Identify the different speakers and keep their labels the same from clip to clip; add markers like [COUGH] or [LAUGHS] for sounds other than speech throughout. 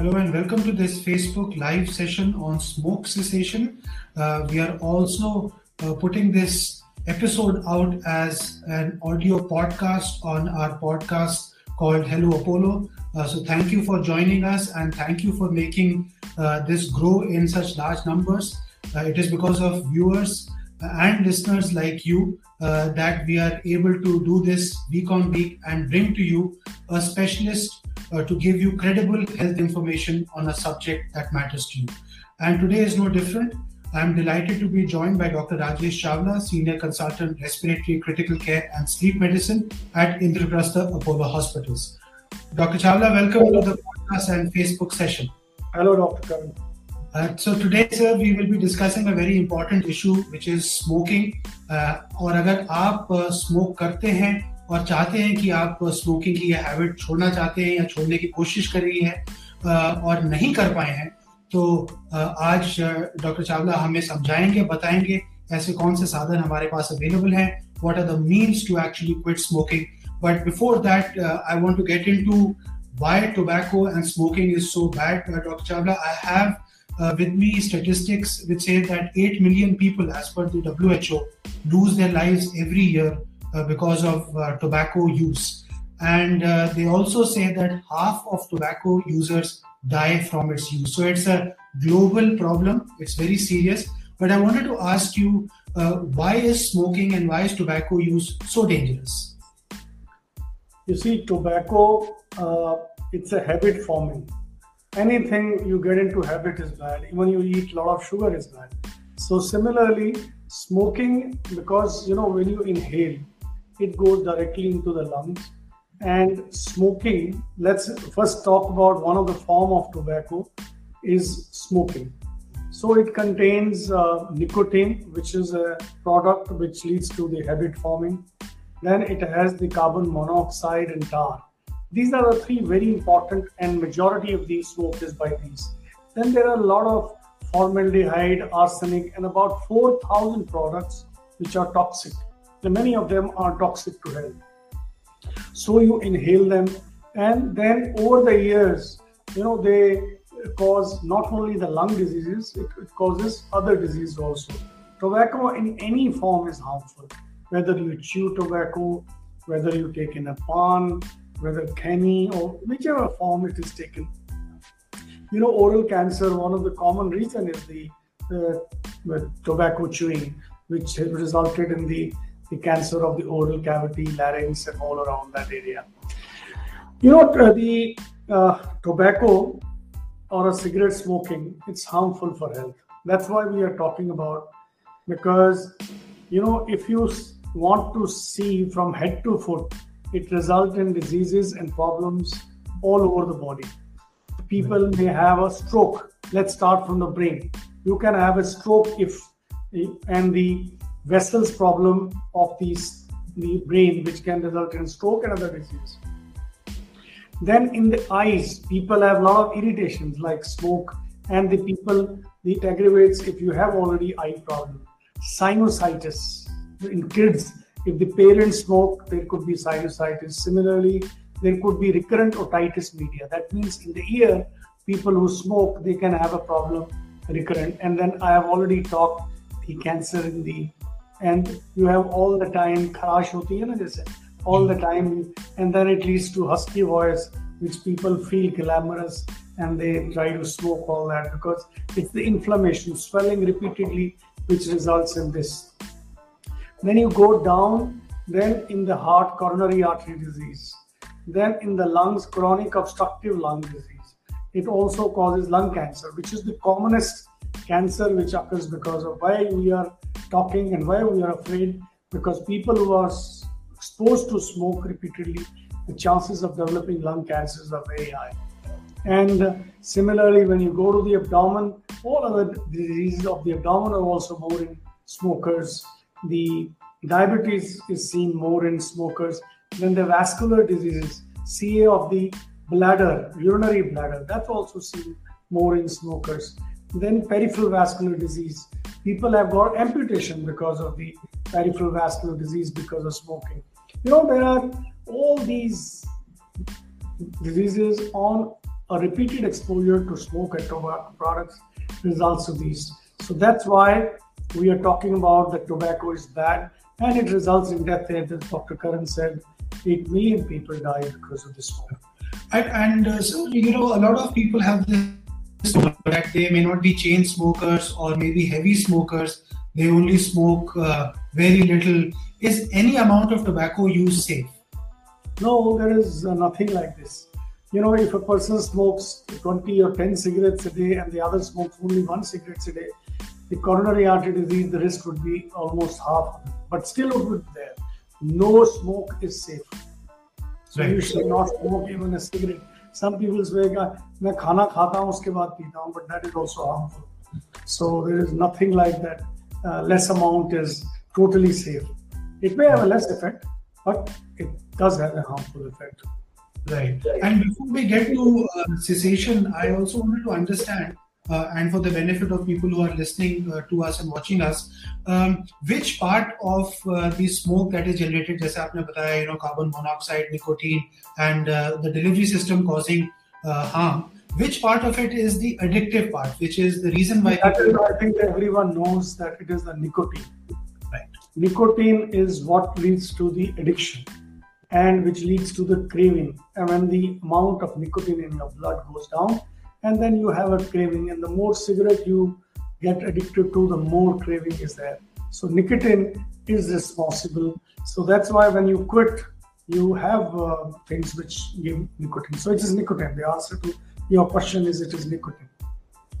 Speaker 1: Hello and welcome to this Facebook live session on smoke cessation. Uh, we are also uh, putting this episode out as an audio podcast on our podcast called Hello Apollo. Uh, so thank you for joining us and thank you for making uh, this grow in such large numbers. Uh, it is because of viewers and listeners like you uh, that we are able to do this week on week and bring to you a specialist uh, to give you credible health information on a subject that matters to you. And today is no different. I'm delighted to be joined by Dr. Rajesh Chawla, Senior Consultant Respiratory Critical Care and Sleep Medicine at Indraprastha Apollo Hospitals. Dr. Chawla, welcome to the podcast and Facebook session.
Speaker 2: Hello, Dr. Karan.
Speaker 1: Uh, so today, sir, we will be discussing a very important issue, which is smoking. Uh, और अगर आप smoke uh, करते हैं और चाहते हैं कि आप स्मोकिंग की यह हैबिट छोड़ना चाहते हैं या छोड़ने की कोशिश कर रही है और नहीं कर पाए हैं तो आज डॉक्टर चावला हमें समझाएँगे, बताएँगे, ऐसे कौन से साधन हमारे पास अवेलेबल हैं what are the means to actually quit smoking but before that I want to get into why tobacco and smoking is so bad doctor Chawla I have with me statistics which say that 8 million people as per the WHO lose their lives every year because of uh, tobacco use. And uh, they also say that half of tobacco users die from its use. So it's a global problem. It's very serious. But I wanted to ask you why is smoking and why is tobacco use so dangerous?
Speaker 2: You see, tobacco, it's a habit forming anything you get into habit is bad even you eat a lot of sugar is bad so similarly smoking because you know when you inhale it goes directly into the lungs. And smoking, let's first talk about one of the form of tobacco is smoking. So it contains uh, nicotine, which is a product which leads to the habit forming. Then it has the carbon monoxide and tar. These are the three very important, and majority of these smoke is by these. Then there are a lot of formaldehyde, arsenic, and about 4,000 products which are toxic many of them are toxic to health. So you inhale them, and then over the years, you know, they cause not only the lung diseases, it, it causes other diseases also. Tobacco in any form is harmful, whether you chew tobacco, whether you take in a pan, whether khaini, or whichever form it is taken. You know, oral cancer, one of the common reason is the uh, tobacco chewing, which resulted in the the cancer of the oral cavity, larynx, and all around that area. You know, uh, the uh, tobacco or a cigarette smoking, it's harmful for health. That's why we are talking about because you know if you want to see from head to foot, it results in diseases and problems all over the body. People may have a stroke. Let's start from the brain. You can have a stroke if and the vessels problem of these, the brain, which can result in stroke and other diseases. Then in the eyes, people have a lot of irritations like smoke, and the people it aggravates if you have already eye problem. Sinusitis in kids, if the parents smoke, there could be sinusitis. Similarly, there could be recurrent otitis media. That means in the ear, people who smoke they can have a problem recurrent. And then I have already talked the cancer in the and you have all the time kharash hoti hai na jaise all the time and then it leads to husky voice which people feel glamorous and they try to smoke all that because it's the inflammation swelling repeatedly which results in this. Then you go down then in the heart coronary artery disease then in the lungs chronic obstructive lung disease. It also causes lung cancer which is the commonest cancer which occurs because of why we are talking and why we are afraid? Because people who are exposed to smoke repeatedly the chances of developing lung cancers are very high. And uh, similarly when you go to the abdomen all other diseases of the abdomen are also more in smokers. The diabetes is seen more in smokers then the vascular diseases. Ca of the bladder urinary bladder that's also seen more in smokers. Then peripheral vascular disease. People have got amputation because of the peripheral vascular disease because of smoking. You know, there are all these diseases on a repeated exposure to smoke and tobacco products results to these. So that's why we are talking about that tobacco is bad and it results in death. As Dr. Karan said, 8 million people die because of this smoke.
Speaker 1: And, and uh, so, you know, a lot of people have this that they may not be chain smokers or maybe heavy smokers. They only smoke uh, very little. Is any amount of tobacco use safe?
Speaker 2: No, there is uh, nothing like this. You know, if a person smokes 20 or 10 cigarettes a day and the other smokes only one cigarette a day, the coronary artery disease, the risk would be almost half, but still it would be there. No smoke is safe. So right. you should not smoke even a cigarette Some people say, मैं खाना खाता हूँ उसके बाद पीता हूँ, but that is also harmful. So there is nothing like that. Uh, less amount is totally safe. It may have a less effect, but it does have a harmful effect.
Speaker 1: Right. And before we get to uh, cessation, I also wanted to understand uh, and for the benefit of people who are listening uh, to us and watching us, um, which part of uh, the smoke that is generated, जैसे आपने बताया, you know, carbon monoxide, nicotine, and uh, the delivery system causing uh, harm. Which part of it is the addictive part, which is the reason why?
Speaker 2: People... I think everyone knows that it is the nicotine. Right. Nicotine is what leads to the addiction and which leads to the craving. And when the amount of nicotine in your blood goes down, and then you have a craving and the more cigarette you get addicted to the more craving is there. So nicotine is responsible. So that's why when you quit you have uh, things which give nicotine. So it is nicotine. The answer to your question is it is nicotine.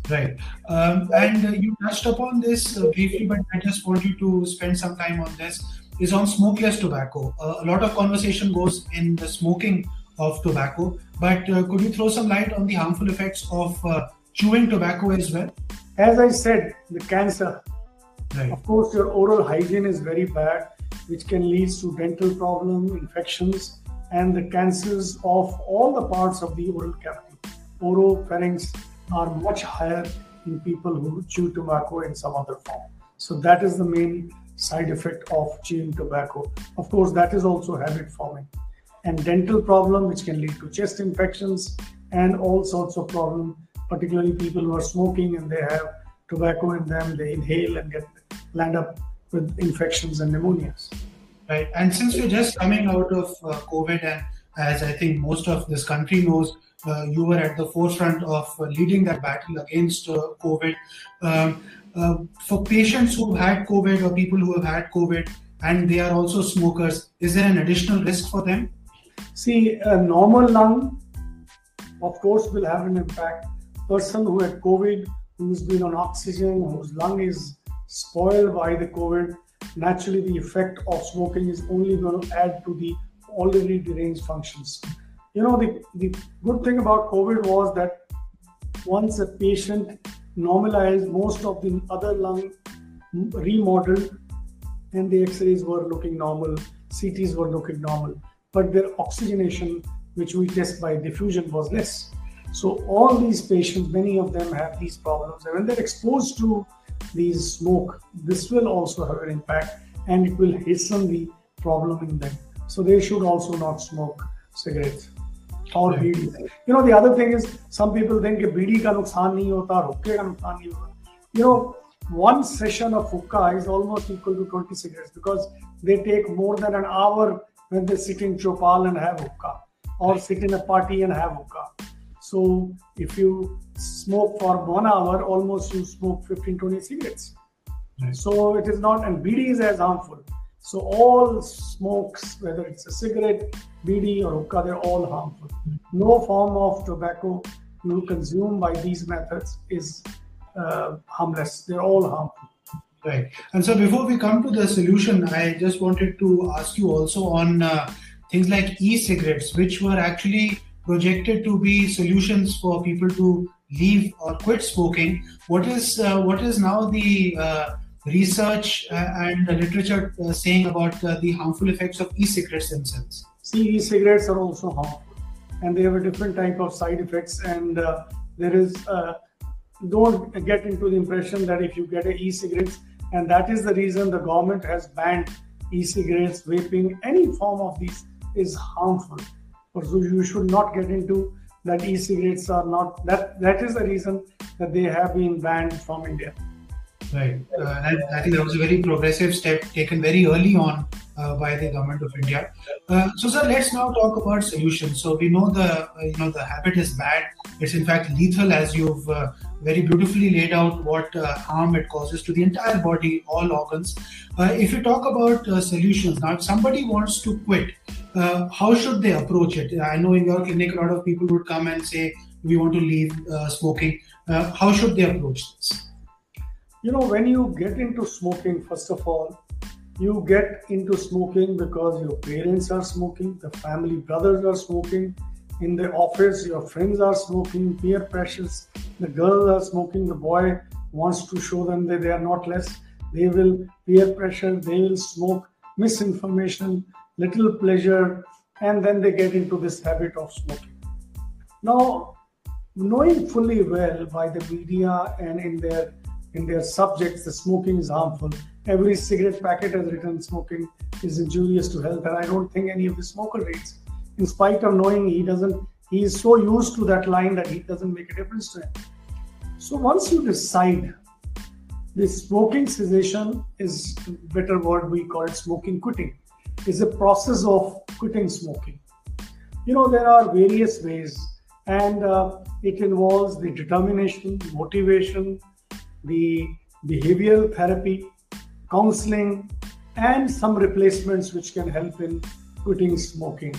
Speaker 1: Right. Um, and uh, you touched upon this uh, briefly but i just want you to spend some time on this is on smokeless tobacco. Uh, a lot of conversation goes in the smoking of tobacco. But uh, could you throw some light on the harmful effects of uh, chewing tobacco as well?
Speaker 2: As I said, the cancer. Right. Of course, your oral hygiene is very bad, which can lead to dental problem, infections, and the cancers of all the parts of the oral cavity. Oropharynx are much higher in people who chew tobacco in some other form. So that is the main side effect of chewing tobacco. Of course, that is also habit forming and dental problem, which can lead to chest infections and all sorts of problems, Particularly people who are smoking and they have tobacco in them, they inhale and get land up with infections and pneumonias.
Speaker 1: Right, and since we're just coming out of uh, COVID, and as I think most of this country knows, uh, you were at the forefront of uh, leading that battle against uh, COVID. Um, uh, for patients who have had COVID or people who have had COVID and they are also smokers, is there an additional risk for them?
Speaker 2: See, a normal lung, of course, will have an impact. Person who had COVID, who's been on oxygen, whose lung is spoiled by the COVID, naturally the effect of smoking is only going to add to the already deranged functions. You know, the, the good thing about COVID was that once a patient normalized, most of the other lung remodeled and the x-rays were looking normal, CTs were looking normal but their oxygenation, which we test by diffusion, was less. So all these patients, many of them have these problems, and when they're exposed to these smoke, this will also have an impact, and it will hasten the problem in them. So they should also not smoke cigarettes or bidi. You know, the other thing is some people think that bidi ka nuksan nahi hota, hookah ka nuksan nahi hota. You know, one session of hookah is almost equal to 20 cigarettes because they take more than an hour when they sit in Chopal and have hookah or sit in a party and have hookah. So if you smoke for one hour, almost you smoke 15, 20 cigarettes. Right. So it is not, and bidi is as harmful. So all smokes, whether it's a cigarette, bidi or hookah, they're all harmful. No form of tobacco you consume by these methods is uh, harmless. They're all harmful.
Speaker 1: Right. And so before we come to the solution, I just wanted to ask you also on uh, things like e-cigarettes, which were actually projected to be solutions for people to leave or quit smoking. What is uh, what is now the uh, research uh, and the literature uh, saying about uh, the harmful effects of e-cigarettes themselves?
Speaker 2: See, e-cigarettes are also harmful, and they have a different type of side effects. And there is don't get into the impression that if you get a e-cigarettes and that is the reason the government has banned e-cigarettes, vaping, any form of these is harmful. So you should not get into that e-cigarettes are not that that is the reason that they have been banned from India.
Speaker 1: Right. Uh, I, I, think that was a very progressive step taken very early on uh, by the government of India. Uh, so, sir, let's now talk about solutions. So we know the uh, you know the habit is bad. It's in fact lethal, as you've uh, very beautifully laid out what uh, harm it causes to the entire body, all organs. Uh, if you talk about uh, solutions, now if somebody wants to quit, uh, how should they approach it? I know in your clinic, a lot of people would come and say, "We want to leave smoking." how should they approach this?
Speaker 2: You know, when you get into smoking, first of all, you get into smoking because your parents are smoking, the family brothers are smoking, in the office, your friends are smoking, peer pressures, the girls are smoking, the boy wants to show them that they are not less. They will peer pressure, they will smoke, misinformation, little pleasure, and then they get into this habit of smoking. Now, knowing fully well by the media and in their in their subjects that smoking is harmful. Every cigarette packet has written smoking is injurious to health, and I don't think any of the smoker reads. In spite of knowing he doesn't, he is so used to that line that he doesn't make a difference to him. So once you decide, the smoking cessation is better word we call it smoking quitting. Is a process of quitting smoking. You know there are various ways, and uh, it involves the determination, motivation, the behavioral therapy, counseling, and some replacements which can help in quitting smoking.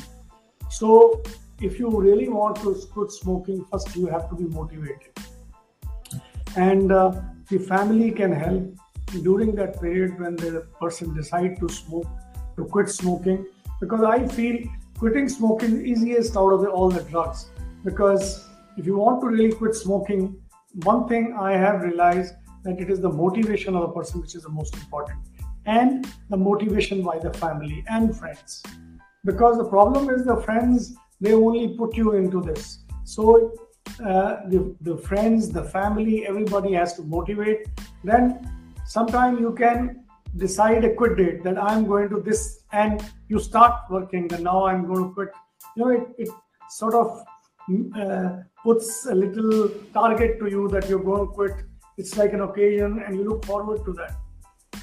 Speaker 2: So, if you really want to quit smoking, first you have to be motivated. And uh, the family can help during that period when the person decide to smoke, to quit smoking. Because I feel quitting smoking is easiest out of the, all the drugs. Because if you want to really quit smoking, one thing I have realized that it is the motivation of the person which is the most important, and the motivation by the family and friends. Because the problem is the friends they only put you into this. So uh, the, the friends, the family, everybody has to motivate. Then sometime you can decide a quit date that I'm going to this, and you start working. That now I'm going to quit. You know, it, it sort of uh, puts a little target to you that you're going to quit. It's like an occasion, and you look forward to that.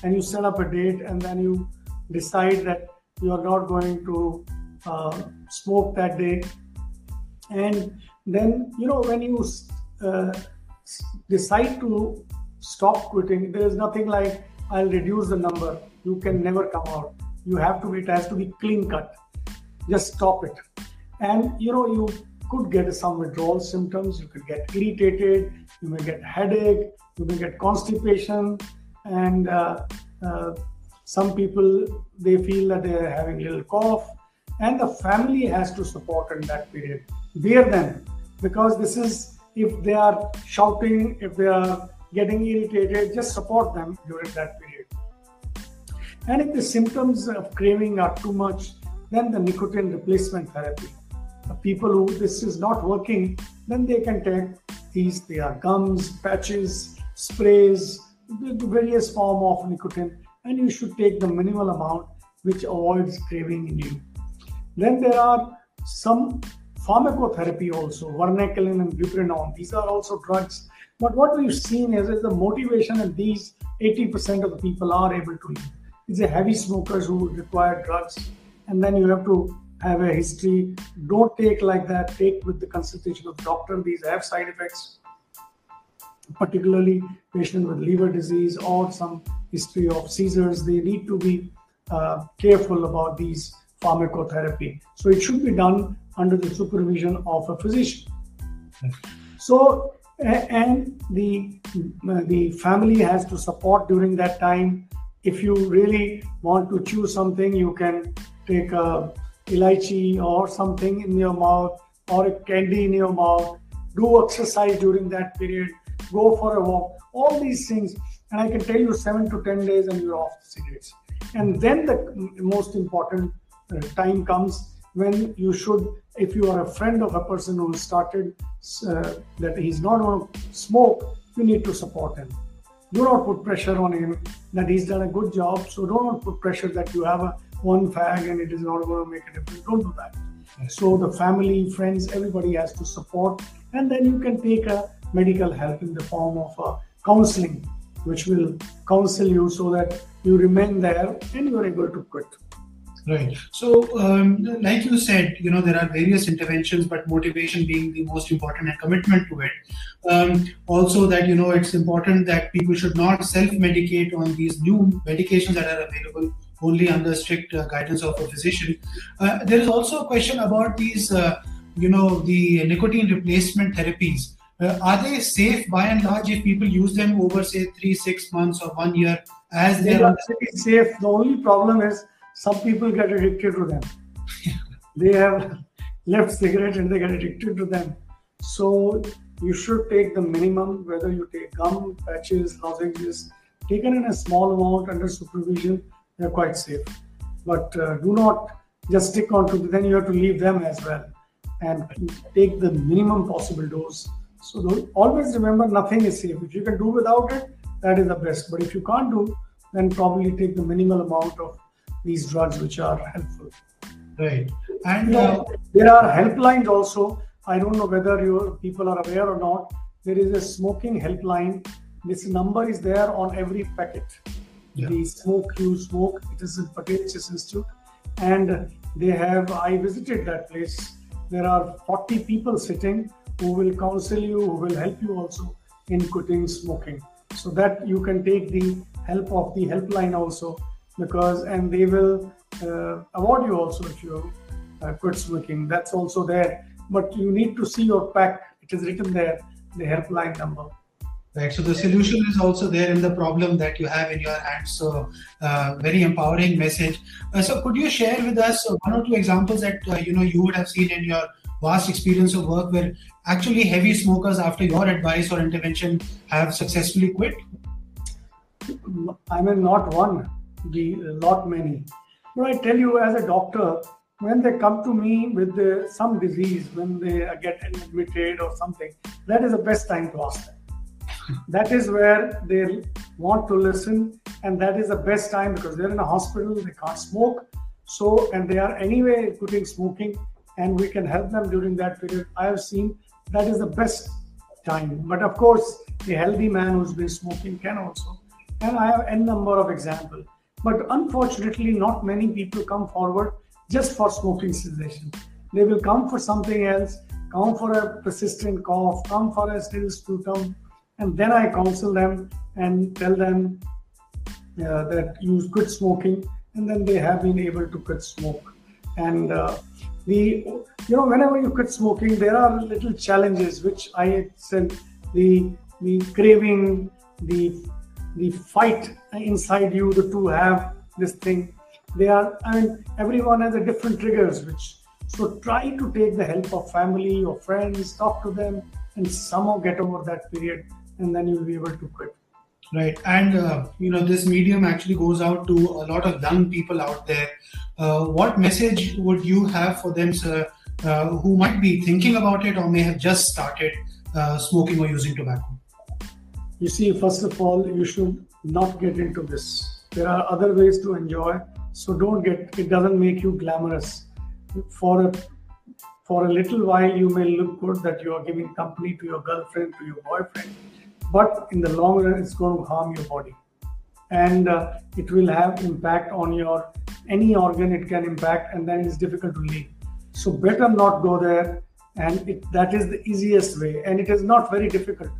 Speaker 2: And you set up a date, and then you decide that you are not going to uh, smoke that day. And then, you know, when you uh, decide to stop quitting, there is nothing like I'll reduce the number. You can never come out. You have to, it has to be clean cut. Just stop it. And, you know, you could get some withdrawal symptoms. You could get irritated. You may get headache. You may get constipation. And uh, uh, some people, they feel that they are having little cough. And the family has to support in that period. Bear them because this is, if they are shouting, if they are getting irritated, just support them during that period. And if the symptoms of craving are too much, then the nicotine replacement therapy people who this is not working, then they can take these, they are gums, patches, sprays, various form of nicotine, and you should take the minimal amount which avoids craving in you. Then there are some pharmacotherapy also, varenicline and buprenorphine. These are also drugs. But what we've seen is, is the motivation and these 80% of the people are able to use. It's a heavy smokers who require drugs, and then you have to have a history. Don't take like that. Take with the consultation of doctor. These have side effects, particularly patients with liver disease or some history of seizures. They need to be uh, careful about these pharmacotherapy. So it should be done under the supervision of a physician. So and the the family has to support during that time. If you really want to choose something, you can take a elaichi or something in your mouth or a candy in your mouth. Do exercise during that period. Go for a walk. All these things. And I can tell you seven to 10 days and you're off the cigarettes. And then the most important uh, time comes when you should, if you are a friend of a person who started uh, that he's not going to smoke, you need to support him. Do not put pressure on him that he's done a good job. So don't put pressure that you have a one fag and it is not going to make a difference. Don't do that. So the family, friends, everybody has to support, and then you can take a medical help in the form of a counseling, which will counsel you so that you remain there and you are able to quit.
Speaker 1: Right. So, um, like you said, you know, there are various interventions, but motivation being the most important and commitment to it. Um, also, that, you know, it's important that people should not self medicate on these new medications that are available only under strict uh, guidance of a physician. Uh, there is also a question about these, uh, you know, the nicotine replacement therapies. Uh, are they safe by and large if people use them over, say, three, six months or one year as
Speaker 2: they, they are safe? The only problem is some people get addicted to them. [LAUGHS] they have left cigarette and they get addicted to them. So you should take the minimum, whether you take gum, patches, lozenges, taken in a small amount under supervision, they're quite safe. But uh, do not just stick on to then you have to leave them as well and take the minimum possible dose. So always remember nothing is safe. If you can do without it, that is the best. But if you can't do, then probably take the minimal amount of these drugs which are helpful.
Speaker 1: Right. And uh,
Speaker 2: there are helplines also. I don't know whether your people are aware or not. There is a smoking helpline. This number is there on every packet. Yeah. The smoke you smoke. It is in Patel Institute, and they have. I visited that place. There are 40 people sitting who will counsel you, who will help you also in quitting smoking. So that you can take the help of the helpline also because and they will uh, award you also if you uh, quit smoking. That's also there. But you need to see your pack. It is written there, the helpline number.
Speaker 1: Right. So the solution is also there in the problem that you have in your hands. So uh, very empowering message. Uh, so could you share with us one or two examples that uh, you know you would have seen in your vast experience of work where actually heavy smokers, after your advice or intervention, have successfully quit?
Speaker 2: I mean, not one the lot many. But I tell you, as a doctor, when they come to me with the, some disease, when they get admitted or something, that is the best time to ask them. [LAUGHS] that is where they want to listen, and that is the best time because they're in a hospital, they can't smoke. So, and they are anyway quitting smoking, and we can help them during that period. I have seen that is the best time. But of course, a healthy man who's been smoking can also. And I have n number of examples but unfortunately, not many people come forward just for smoking cessation. They will come for something else, come for a persistent cough, come for a still sputum, and then I counsel them and tell them uh, that you quit smoking, and then they have been able to quit smoke. And uh, the you know whenever you quit smoking, there are little challenges which I said the the craving, the the fight inside you the to have this thing. They are i mean everyone has a different triggers which so try to take the help of family or friends talk to them and somehow get over that period and then you'll be able to quit.
Speaker 1: Right. And uh, you know this medium actually goes out to a lot of young people out there what message would you have for them sir uh, who might be thinking about it or may have just started uh, smoking or using tobacco
Speaker 2: you see, first of all, you should not get into this. There are other ways to enjoy, so don't get. It doesn't make you glamorous. For a for a little while, you may look good that you are giving company to your girlfriend, to your boyfriend, but in the long run, it's going to harm your body, and uh, it will have impact on your any organ. It can impact, and then it's difficult to leave. So better not go there, and it, that is the easiest way, and it is not very difficult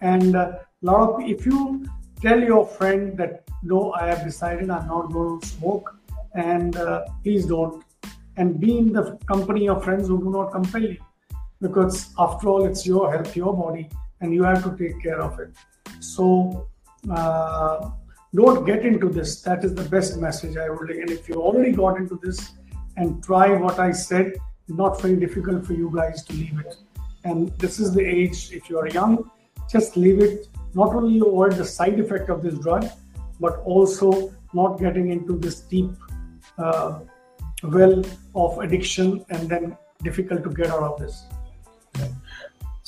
Speaker 2: and uh, lot of if you tell your friend that no, I have decided I'm not going to smoke, and uh, please don't, and be in the company of friends who do not compel you, because after all, it's your health, your body, and you have to take care of it. So. Uh, don't get into this. That is the best message I would. And if you already got into this and try what I said, not very difficult for you guys to leave it. And this is the age. If you are young, just leave it. Not only avoid the side effect of this drug, but also not getting into this deep uh, well of addiction and then difficult to get out of this.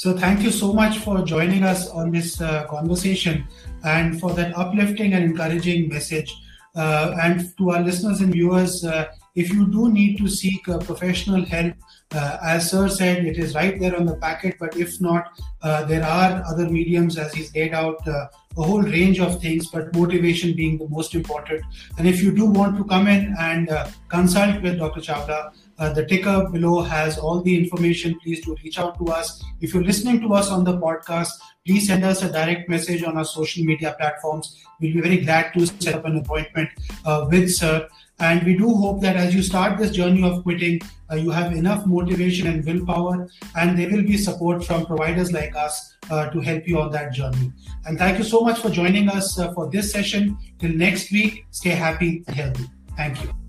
Speaker 1: So, thank you so much for joining us on this uh, conversation and for that uplifting and encouraging message. Uh, and to our listeners and viewers, uh, if you do need to seek professional help, uh, as Sir said, it is right there on the packet. But if not, uh, there are other mediums, as he's laid out, uh, a whole range of things, but motivation being the most important. And if you do want to come in and uh, consult with Dr. Chawla, uh, the ticker below has all the information. Please do reach out to us. If you're listening to us on the podcast, please send us a direct message on our social media platforms. We'll be very glad to set up an appointment uh, with Sir. And we do hope that as you start this journey of quitting, uh, you have enough motivation and willpower, and there will be support from providers like us uh, to help you on that journey. And thank you so much for joining us uh, for this session. Till next week, stay happy and healthy. Thank you.